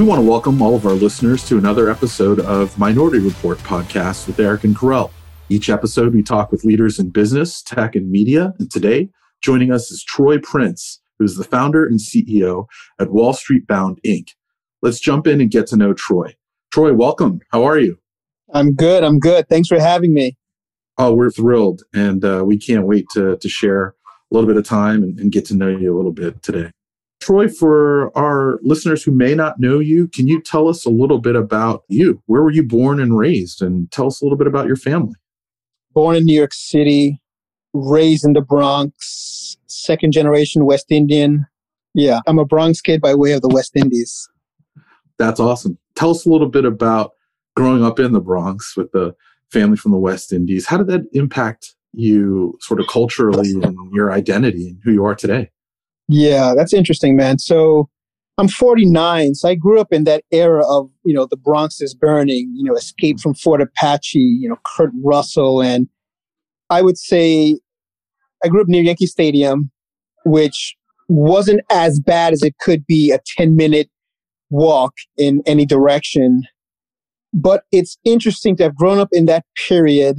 We want to welcome all of our listeners to another episode of Minority Report podcast with Eric and Karel. Each episode, we talk with leaders in business, tech, and media. And today, joining us is Troy Prince, who is the founder and CEO at Wall Street Bound Inc. Let's jump in and get to know Troy. Troy, welcome. How are you? I'm good. I'm good. Thanks for having me. Oh, we're thrilled. And uh, we can't wait to, to share a little bit of time and, and get to know you a little bit today. Troy, for our listeners who may not know you, can you tell us a little bit about you? Where were you born and raised? And tell us a little bit about your family. Born in New York City, raised in the Bronx, second generation West Indian. Yeah, I'm a Bronx kid by way of the West Indies. That's awesome. Tell us a little bit about growing up in the Bronx with the family from the West Indies. How did that impact you sort of culturally and your identity and who you are today? Yeah, that's interesting, man. So I'm 49, so I grew up in that era of, you know, the Bronx is burning, you know, Escape mm. from Fort Apache, you know, Kurt Russell. And I would say I grew up near Yankee Stadium, which wasn't as bad as it could be a 10 minute walk in any direction. But it's interesting to have grown up in that period.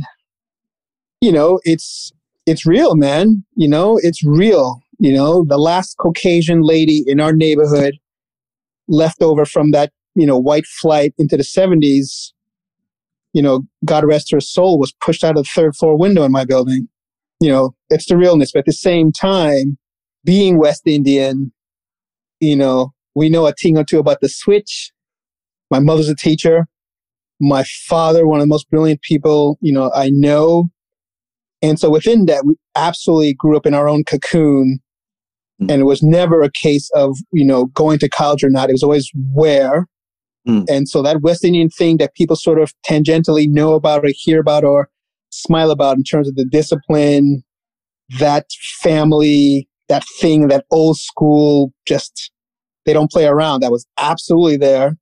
You know, it's, it's real, man. You know, it's real. You know, the last Caucasian lady in our neighborhood left over from that, you know, white flight into the 70s, you know, God rest her soul, was pushed out of the third floor window in my building. You know, it's the realness. But at the same time, being West Indian, you know, we know a thing or two about the switch. My mother's a teacher. My father, one of the most brilliant people, you know, I know. And so within that, we absolutely grew up in our own cocoon Mm. And it was never a case of, you know, going to college or not. It was always where. Mm. And so that West Indian thing that people sort of tangentially know about or hear about or smile about in terms of the discipline, that family, that thing, that old school, just they don't play around. That was absolutely there.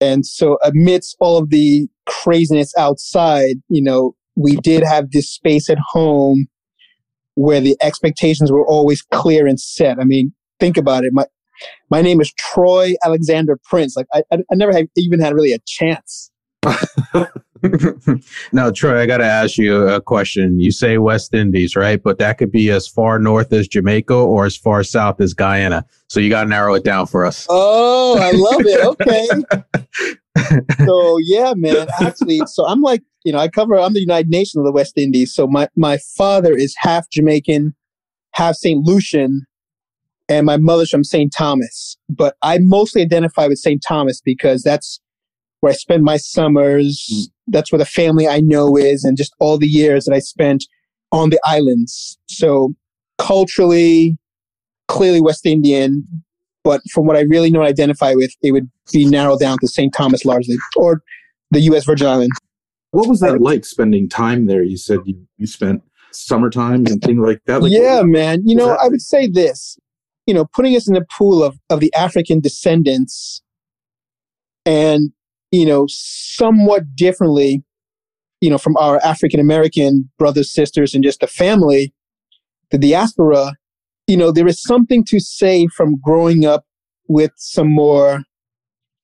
And so amidst all of the craziness outside, you know, we did have this space at home where the expectations were always clear and set. I mean, think about it. My my name is Troy Alexander Prince. Like I, I, I never had even had really a chance. now, Troy, I got to ask you a question. You say West Indies, right? But that could be as far north as Jamaica or as far south as Guyana. So you got to narrow it down for us. Oh, I love it. Okay. so yeah, man. Actually, so I'm like you know, I cover, I'm the United Nations of the West Indies. So my, my father is half Jamaican, half St. Lucian, and my mother's from St. Thomas. But I mostly identify with St. Thomas because that's where I spend my summers. Mm. That's where the family I know is, and just all the years that I spent on the islands. So culturally, clearly West Indian, but from what I really know and identify with, it would be narrowed down to St. Thomas largely, or the U.S. Virgin Islands. What was that like spending time there? You said you, you spent summer times and things like that. Like, yeah, what, man. You know, I would say this, you know, putting us in the pool of, of the African descendants and, you know, somewhat differently, you know, from our African American brothers, sisters, and just the family, the diaspora, you know, there is something to say from growing up with some more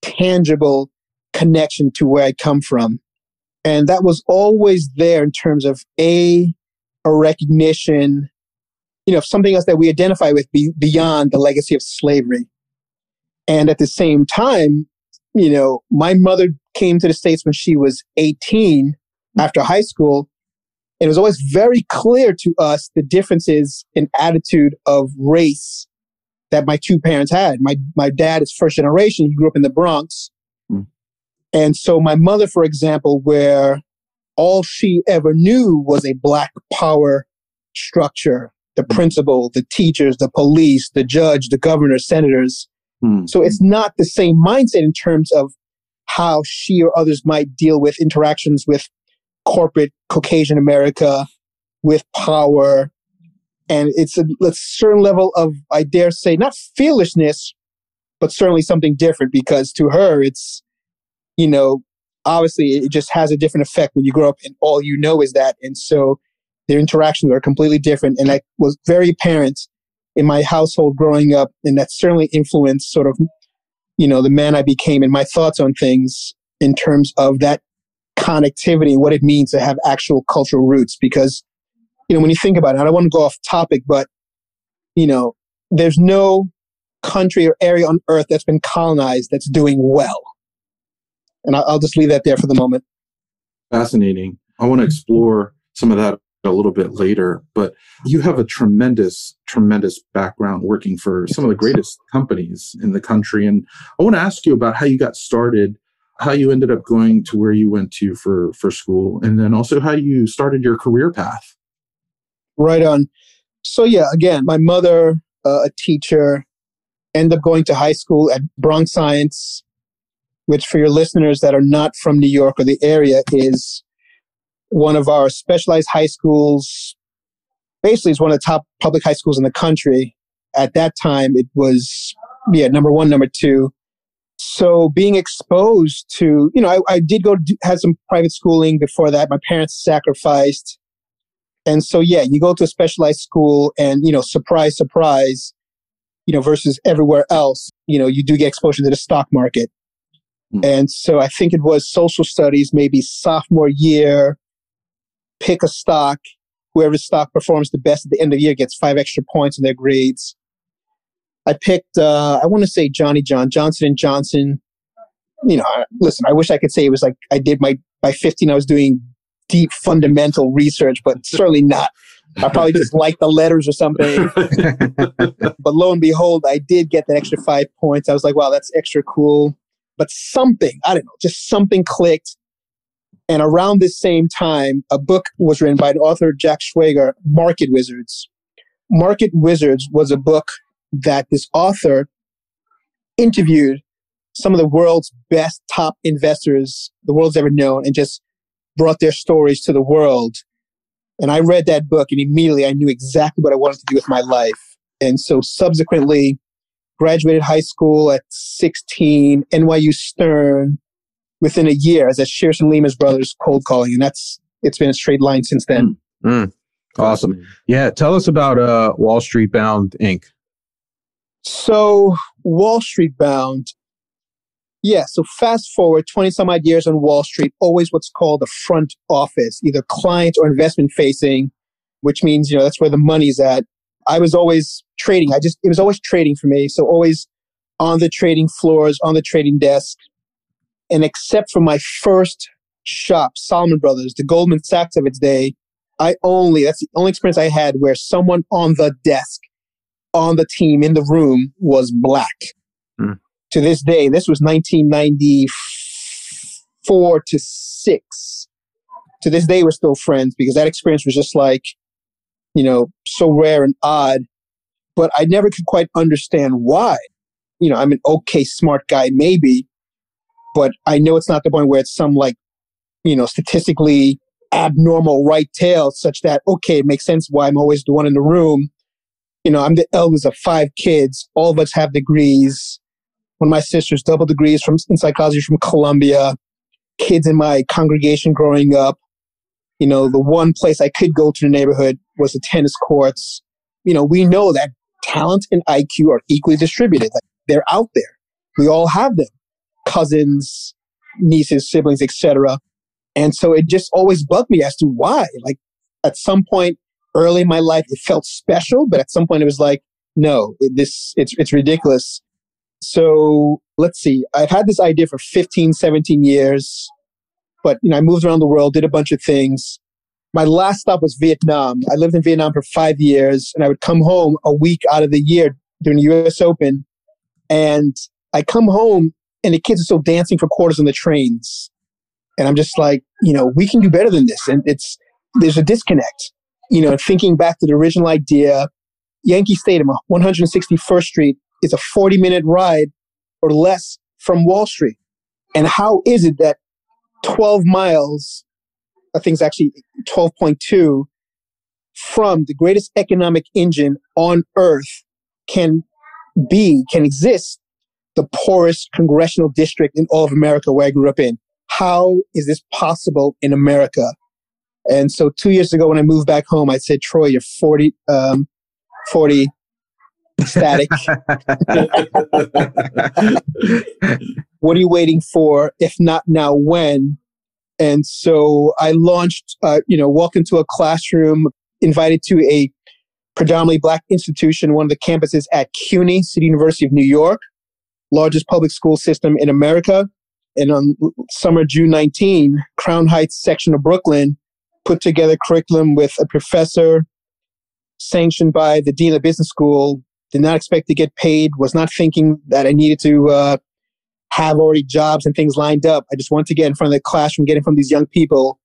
tangible connection to where I come from. And that was always there in terms of a, a recognition, you know, something else that we identify with be, beyond the legacy of slavery. And at the same time, you know, my mother came to the States when she was 18 after high school. And it was always very clear to us the differences in attitude of race that my two parents had. My, my dad is first generation. He grew up in the Bronx. And so my mother, for example, where all she ever knew was a black power structure, the mm. principal, the teachers, the police, the judge, the governor, senators. Mm. So it's not the same mindset in terms of how she or others might deal with interactions with corporate Caucasian America, with power. And it's a, a certain level of, I dare say, not foolishness, but certainly something different because to her, it's, you know, obviously it just has a different effect when you grow up and all you know is that. And so their interactions are completely different. And that was very apparent in my household growing up. And that certainly influenced sort of, you know, the man I became and my thoughts on things in terms of that connectivity and what it means to have actual cultural roots. Because, you know, when you think about it, I don't want to go off topic, but, you know, there's no country or area on earth that's been colonized that's doing well. And I'll just leave that there for the moment. Fascinating. I want to explore some of that a little bit later, but you have a tremendous, tremendous background working for some of the greatest companies in the country. And I want to ask you about how you got started, how you ended up going to where you went to for, for school, and then also how you started your career path. Right on. So, yeah, again, my mother, uh, a teacher, ended up going to high school at Bronx Science, which for your listeners that are not from New York or the area is one of our specialized high schools. Basically, it's one of the top public high schools in the country. At that time, it was, yeah, number one, number two. So being exposed to, you know, I, I did go, do, had some private schooling before that. My parents sacrificed. And so, yeah, you go to a specialized school and, you know, surprise, surprise, you know, versus everywhere else, you know, you do get exposure to the stock market. Mm. And so I think it was social studies, maybe sophomore year, pick a stock. Whoever stock performs the best at the end of the year gets five extra points in their grades. I picked, uh, I want to say Johnny John, Johnson and Johnson. You know, listen, I wish I could say it was like I did my, by 15, I was doing deep fundamental research, but certainly not. I probably just liked the letters or something. but lo and behold, I did get that extra five points. I was like, wow, that's extra cool. But something, I don't know, just something clicked. And around this same time, a book was written by an author, Jack Schwager, Market Wizards. Market Wizards was a book that this author interviewed some of the world's best top investors the world's ever known and just brought their stories to the world. And I read that book and immediately I knew exactly what I wanted to do with my life. And so subsequently graduated high school at 16, NYU Stern, within a year as a Shearson Lehman Brothers cold calling, and that's it's been a straight line since then. Mm. Mm. Awesome. Yeah, tell us about uh, Wall Street Bound Inc. So Wall Street Bound, yeah. So fast forward twenty some odd years on Wall Street, always what's called the front office, either client or investment facing, which means you know that's where the money's at. I was always trading. I just it was always trading for me. So always on the trading floors, on the trading desk, and except for my first shop, Salomon Brothers, the Goldman Sachs of its day, I only, that's the only experience I had where someone on the desk, on the team, in the room was black. Mm. To this day, this was 1994 to six. To this day, we're still friends because that experience was just like, you know, so rare and odd. But I never could quite understand why. You know, I'm an okay, smart guy, maybe, but I know it's not the point where it's some like, you know, statistically abnormal right tail such that, okay, it makes sense why I'm always the one in the room. You know, I'm the eldest of five kids. All of us have degrees. One of my sisters, double degrees from in psychology from Columbia. Kids in my congregation growing up. You know, the one place I could go to the neighborhood was the tennis courts. You know, we know that talent and IQ are equally distributed. Like they're out there. We all have them cousins, nieces, siblings, etc. And so it just always bugged me as to why. Like at some point early in my life, it felt special, but at some point it was like, no, this it's it's ridiculous. So let's see. I've had this idea for 15, 17 years, but you know, I moved around the world, did a bunch of things. My last stop was Vietnam. I lived in Vietnam for five years, and I would come home a week out of the year during the U.S. Open, and I come home and the kids are still dancing for quarters on the trains. And I'm just like, you know, we can do better than this. And it's, there's a disconnect, you know, thinking back to the original idea, Yankee Stadium, 161st Street is a 40 minute ride or less from Wall Street. And how is it that 12 miles, I think it's actually 12.2 from the greatest economic engine on earth can be, can exist the poorest congressional district in all of America where I grew up in. How is this possible in America? And so two years ago when I moved back home, I said, Troy, you're 40, um, 40, static. what are you waiting for? If not now, when? And so I launched, uh, you know, walked into a classroom, invited to a predominantly black institution, one of the campuses at CUNY, City University of New York, largest public school system in America. And on summer June 19, Crown Heights section of Brooklyn put together curriculum with a professor sanctioned by the dean of business school, did not expect to get paid, was not thinking that I needed to uh, have already jobs and things lined up. I just wanted to get in front of the classroom, get in front of these young people,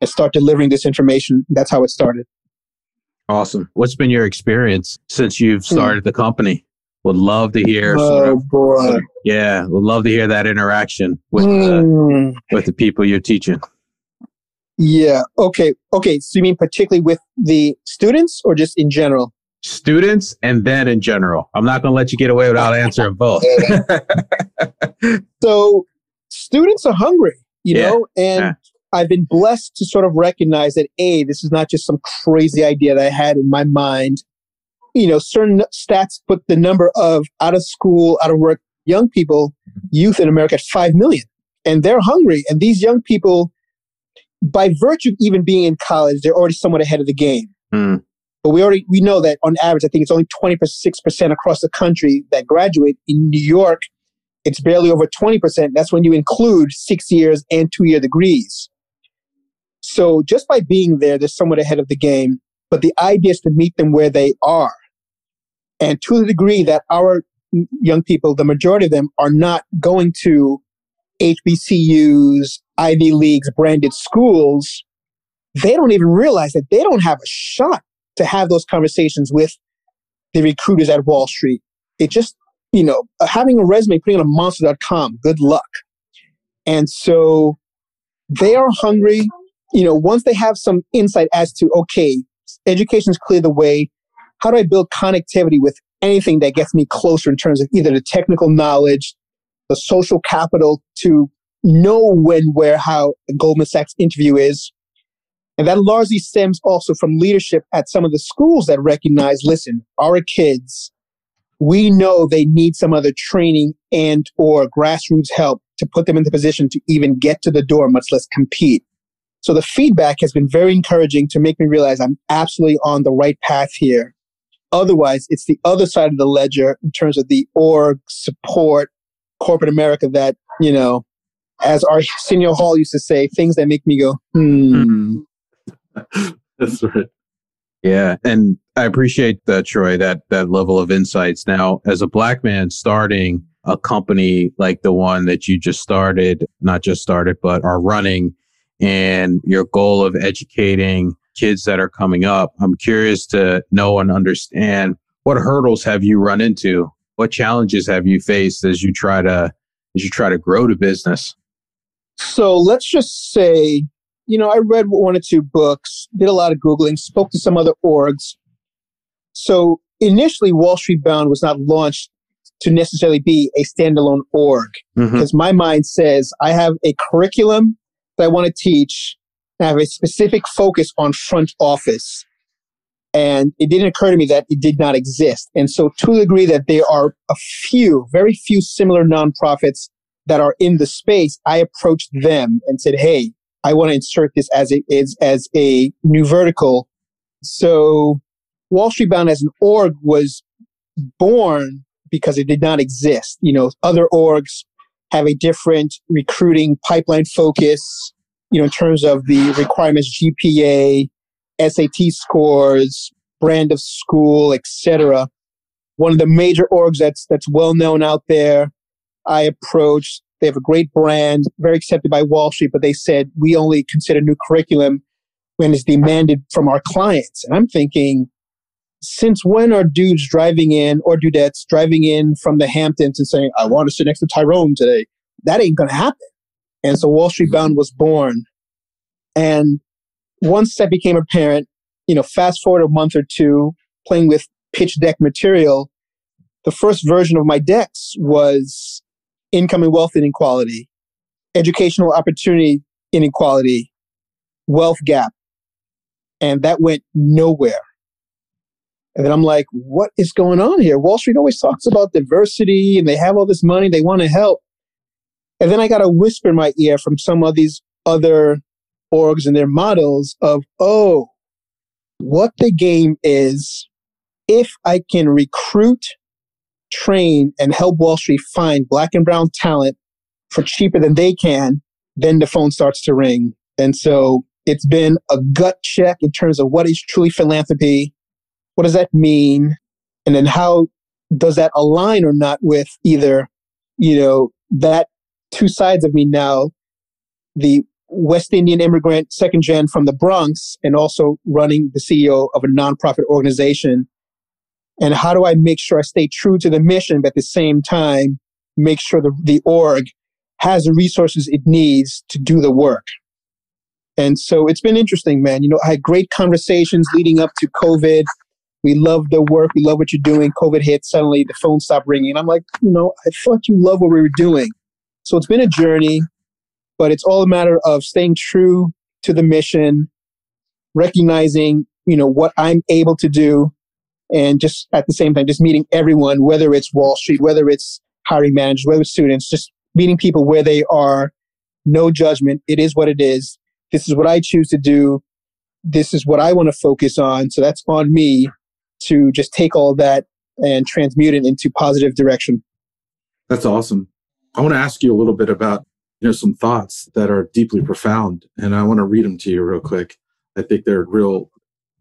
and start delivering this information. That's how it started. Awesome. What's been your experience since you've hmm. started the company? Would love to hear. Oh sort of, boy! Yeah, would love to hear that interaction with mm. with the people you're teaching. Yeah. Okay. Okay. So you mean particularly with the students, or just in general? Students, and then in general. I'm not going to let you get away without answering both. so students are hungry, you yeah. know, and yeah. I've been blessed to sort of recognize that a this is not just some crazy idea that I had in my mind you know, certain stats put the number of out of school, out of work young people, youth in America at 5 million. And they're hungry. And these young people, by virtue of even being in college, they're already somewhat ahead of the game. Mm. But we already, we know that on average, I think it's only 26% across the country that graduate. In New York, it's barely over 20%. That's when you include six years and two year degrees. So just by being there, they're somewhat ahead of the game. But the idea is to meet them where they are. And to the degree that our young people, the majority of them are not going to HBCUs, Ivy Leagues, branded schools, they don't even realize that they don't have a shot to have those conversations with the recruiters at Wall Street. It just, you know, uh, having a resume, putting it on monster.com, good luck. And so they are hungry. You know, once they have some insight as to, okay, education's clear the way, how do I build connectivity with anything that gets me closer in terms of either the technical knowledge, the social capital to know when, where, how a Goldman Sachs interview is. And that largely stems also from leadership at some of the schools that recognize, listen, our kids, we know they need some other training and or grassroots help to put them in the position to even get to the door, much less compete. So the feedback has been very encouraging to make me realize I'm absolutely on the right path here. Otherwise, it's the other side of the ledger in terms of the org support, corporate America that, you know, as Arsenio Hall used to say, things that make me go, hmm. That's right. Yeah. And I appreciate that, Troy, that, that level of insights. Now, as a black man starting a company like the one that you just started, not just started, but are running, and your goal of educating kids that are coming up. I'm curious to know and understand what hurdles have you run into? What challenges have you faced as you try to as you try to grow the business? So let's just say, you know, I read one or two books, did a lot of Googling, spoke to some other orgs. So initially, Wall Street Bound was not launched to necessarily be a standalone org because mm-hmm. my mind says I have a curriculum that I want to teach I have a specific focus on front office. And it didn't occur to me that it did not exist. And so to the degree that there are a few, very few similar nonprofits that are in the space, I approached them and said, Hey, I want to insert this as a, as, as a new vertical. So Wall Street Bound as an org was born because it did not exist. You know, other orgs have a different recruiting pipeline focus you know, in terms of the requirements, GPA, SAT scores, brand of school, etc. One of the major orgs that's that's well known out there. I approached. They have a great brand, very accepted by Wall Street, but they said we only consider new curriculum when it's demanded from our clients. And I'm thinking, since when are dudes driving in or dudettes driving in from the Hamptons and saying, I want to sit next to Tyrone today? That ain't going to happen. And so Wall Street Bound was born. And once that became apparent, you know, fast forward a month or two, playing with pitch deck material, the first version of my decks was income and wealth inequality, educational opportunity inequality, wealth gap. And that went nowhere. And then I'm like, what is going on here? Wall Street always talks about diversity and they have all this money, they want to help. And then I got a whisper in my ear from some of these other orgs and their models of, oh, what the game is if I can recruit, train, and help Wall Street find black and brown talent for cheaper than they can, then the phone starts to ring. And so it's been a gut check in terms of what is truly philanthropy. What does that mean? And then how does that align or not with either, you know, that two sides of me now, the West Indian immigrant, second gen from the Bronx, and also running the CEO of a nonprofit organization. And how do I make sure I stay true to the mission, but at the same time, make sure the, the org has the resources it needs to do the work? And so it's been interesting, man. You know, I had great conversations leading up to COVID. We love the work. We love what you're doing. COVID hit. Suddenly the phone stopped ringing. And I'm like, you know, I thought you love what we were doing. So it's been a journey but it's all a matter of staying true to the mission, recognizing, you know, what I'm able to do. And just at the same time, just meeting everyone, whether it's Wall Street, whether it's hiring managers, whether it's students, just meeting people where they are, no judgment. It is what it is. This is what I choose to do. This is what I want to focus on. So that's on me to just take all that and transmute it into positive direction. That's awesome. I want to ask you a little bit about you know some thoughts that are deeply profound and i want to read them to you real quick i think they're real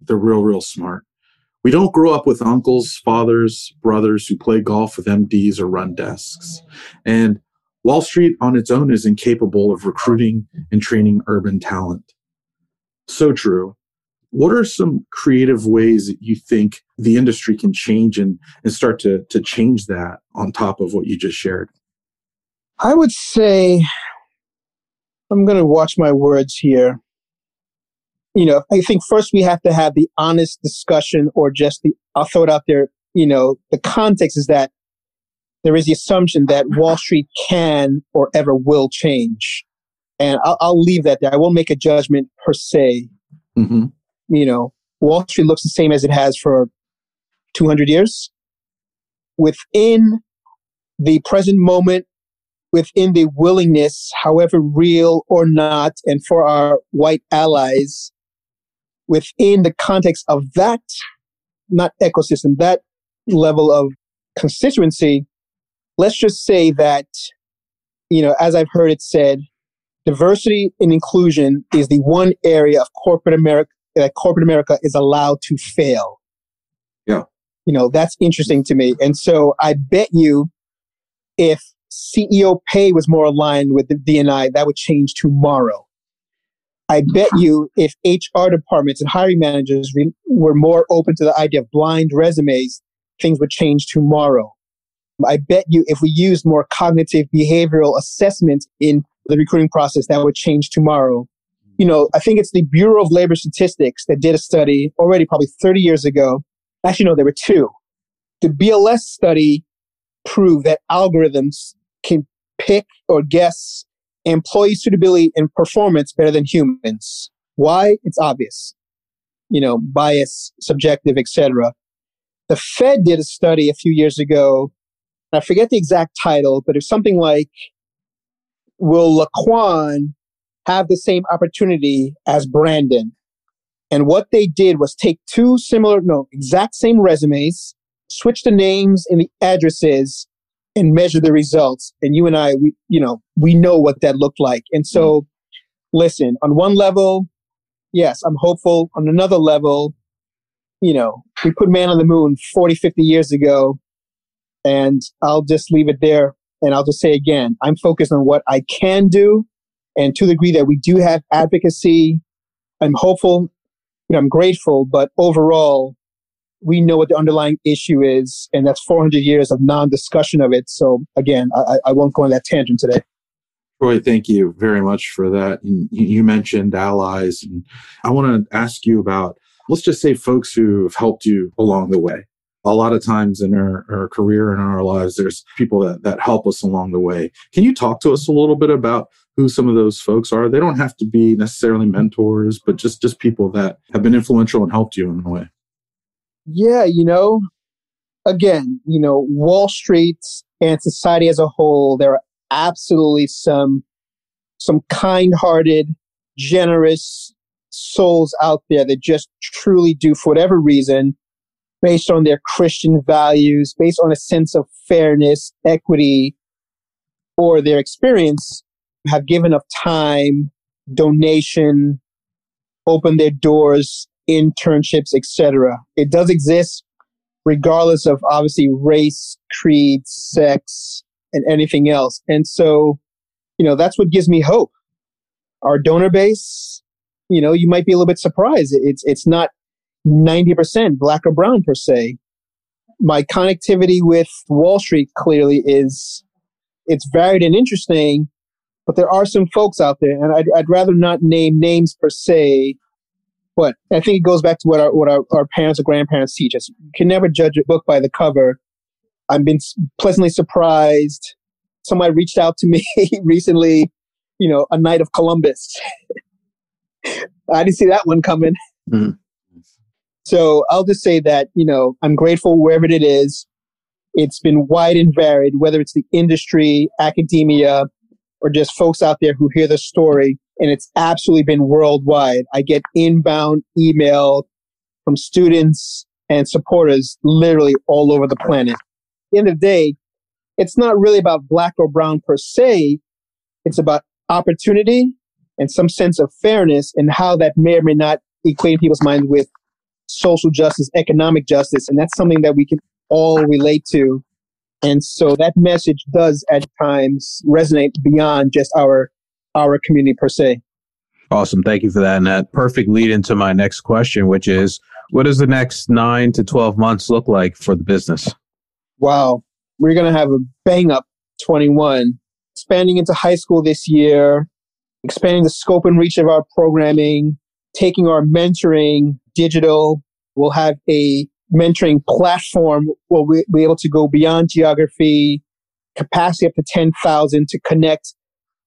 they're real real smart we don't grow up with uncles fathers brothers who play golf with mds or run desks. And wall street on its own is incapable of recruiting and training urban talent. So true. What are some creative ways that you think the industry can change and, and start to, to change that on top of what you just shared? I would say I'm going to watch my words here. You know, I think first we have to have the honest discussion or just the, I'll throw it out there. You know, the context is that there is the assumption that Wall Street can or ever will change. And I'll, I'll leave that there. I won't make a judgment per se. Mm-hmm. You know, Wall Street looks the same as it has for 200 years. Within the present moment, within the willingness, however real or not, and for our white allies, within the context of that, not ecosystem, that level of constituency, let's just say that, you know, as I've heard it said, diversity and inclusion is the one area of corporate America that corporate America is allowed to fail. Yeah. You know, that's interesting to me. And so I bet you if CEO pay was more aligned with the D&I, that would change tomorrow. I bet you if HR departments and hiring managers re- were more open to the idea of blind resumes, things would change tomorrow. I bet you if we used more cognitive behavioral assessment in the recruiting process, that would change tomorrow. You know, I think it's the Bureau of Labor Statistics that did a study already probably 30 years ago. Actually, no, there were two. The BLS study proved that algorithms can pick or guess employee suitability and performance better than humans. Why? It's obvious. You know, bias, subjective, etc. The Fed did a study a few years ago. I forget the exact title, but it's something like, will Laquan have the same opportunity as Brandon? And what they did was take two similar, no, exact same resumes, switch the names and the addresses, and measure the results. And you and I, we, you know, we know what that looked like. And so, mm. listen, on one level, yes, I'm hopeful. On another level, you know, we put man on the moon 40, 50 years ago. And I'll just leave it there. And I'll just say again, I'm focused on what I can do. And to the degree that we do have advocacy, I'm hopeful, you know, I'm grateful, but overall, we know what the underlying issue is, and that's 400 years of non-discussion of it. So again, I, I won't go on that tangent today. Troy, thank you very much for that. And you mentioned allies, and I want to ask you about, let's just say, folks who have helped you along the way. A lot of times in our, our career and in our lives, there's people that, that help us along the way. Can you talk to us a little bit about who some of those folks are? They don't have to be necessarily mentors, but just just people that have been influential and helped you in a way. Yeah, you know, again, you know, Wall Street and society as a whole, there are absolutely some some kind-hearted, generous souls out there that just truly do for whatever reason based on their Christian values, based on a sense of fairness, equity, or their experience, have given up time, donation, open their doors, internships, etc. It does exist regardless of obviously race, creed, sex, and anything else. And so, you know, that's what gives me hope. Our donor base, you know, you might be a little bit surprised. It's it's not 90% black or brown per se. My connectivity with Wall Street clearly is it's varied and interesting, but there are some folks out there, and I'd, I'd rather not name names per se. But I think it goes back to what our what our, our parents or grandparents teach us. You can never judge a book by the cover. I've been pleasantly surprised. Somebody reached out to me recently, you know, a Knight of Columbus. I didn't see that one coming. Mm-hmm. So I'll just say that, you know, I'm grateful wherever it is. It's been wide and varied, whether it's the industry, academia, or just folks out there who hear the story. And it's absolutely been worldwide. I get inbound email from students and supporters literally all over the planet. At the end of the day, it's not really about black or brown per se. It's about opportunity and some sense of fairness and how that may or may not equate in people's minds with social justice, economic justice, and that's something that we can all relate to. And so that message does at times resonate beyond just our our community per se. Awesome. Thank you for that. And that perfect lead into my next question, which is what does the next nine to 12 months look like for the business? Wow. We're going to have a bang up 21, expanding into high school this year, expanding the scope and reach of our programming, taking our mentoring digital. We'll have a mentoring platform where we'll be able to go beyond geography, capacity up to 10,000 to connect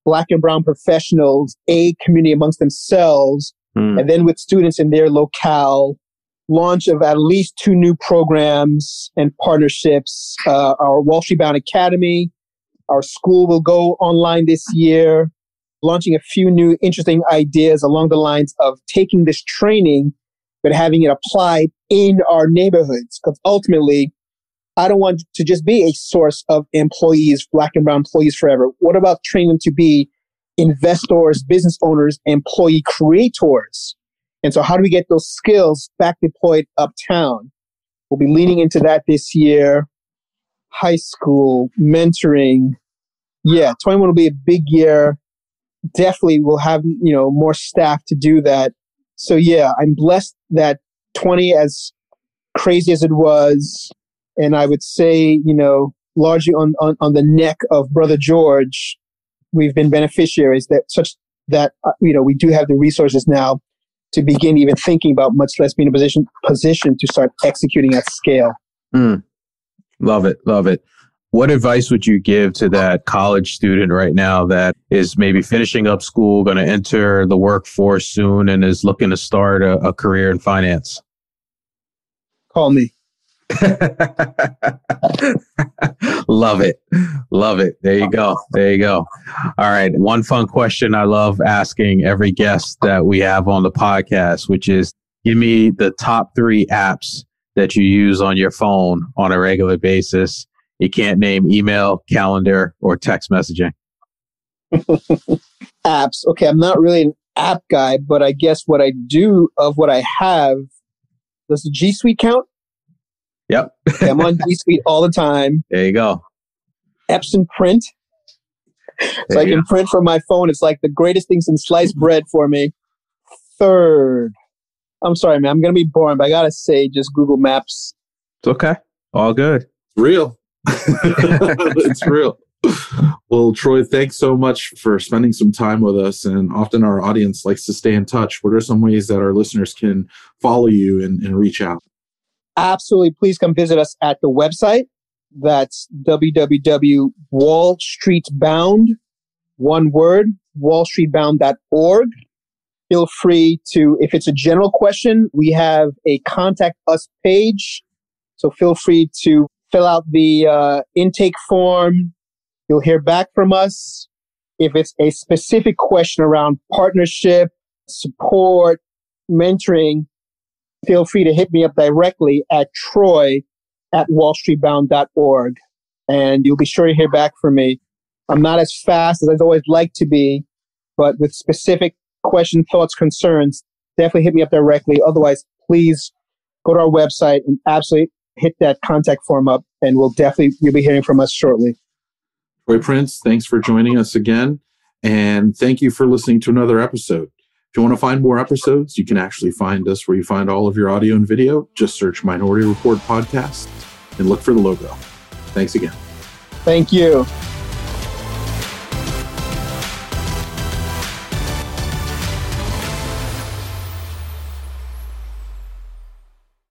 black and brown professionals, a community amongst themselves, mm. and then with students in their locale. Launch of at least two new programs and partnerships. Uh, our Wall Street Bound Academy. Our school will go online this year launching a few new interesting ideas along the lines of taking this training, but having it applied in our neighborhoods. Because ultimately, I don't want to just be a source of employees, black and brown employees forever. What about training them to be investors, business owners, employee creators? And so how do we get those skills back deployed uptown? We'll be leaning into that this year. High school, mentoring. Yeah, 21 will be a big year definitely we'll have, you know, more staff to do that. So yeah, I'm blessed that 20 as crazy as it was, and I would say, you know, largely on, on, on the neck of brother George, we've been beneficiaries that such that, uh, you know, we do have the resources now to begin even thinking about much less being in a position, position to start executing at scale. Mm. Love it. Love it. What advice would you give to that college student right now that is maybe finishing up school, going to enter the workforce soon, and is looking to start a, a career in finance? Call me. Love it. Love it. There you go. There you go. All right. One fun question I love asking every guest that we have on the podcast, which is give me the top three apps that you use on your phone on a regular basis you can't name email, calendar, or text messaging. Apps. Okay, I'm not really an app guy, but I guess what I do of what I have does the G Suite count? Yep. I'm on G Suite all the time. There you go. Epson Print. There so I can go. print from my phone. It's like the greatest thing since sliced bread for me. Third, I'm sorry, man. I'm gonna be boring, but I gotta say, just Google Maps. It's okay. All good. Real. it's real. Well, Troy, thanks so much for spending some time with us. And often our audience likes to stay in touch. What are some ways that our listeners can follow you and, and reach out? Absolutely. Please come visit us at the website. That's www.wallstreetbound, one word, wallstreetbound.org. feel free to, if it's a general question, we have a contact us page. So feel free to fill out the uh, intake form. You'll hear back from us. If it's a specific question around partnership, support, mentoring, feel free to hit me up directly at troy at wallstreetbound.org and you'll be sure to hear back from me. I'm not as fast as I'd always like to be, but with specific questions, thoughts, concerns, definitely hit me up directly. Otherwise, please go to our website and absolutely hit that contact form up and we'll definitely, you'll be hearing from us shortly. Troy Prince, thanks for joining us again. And thank you for listening to another episode. If you want to find more episodes, you can actually find us where you find all of your audio and video. Just search Minority Report Podcast and look for the logo. Thanks again. Thank you.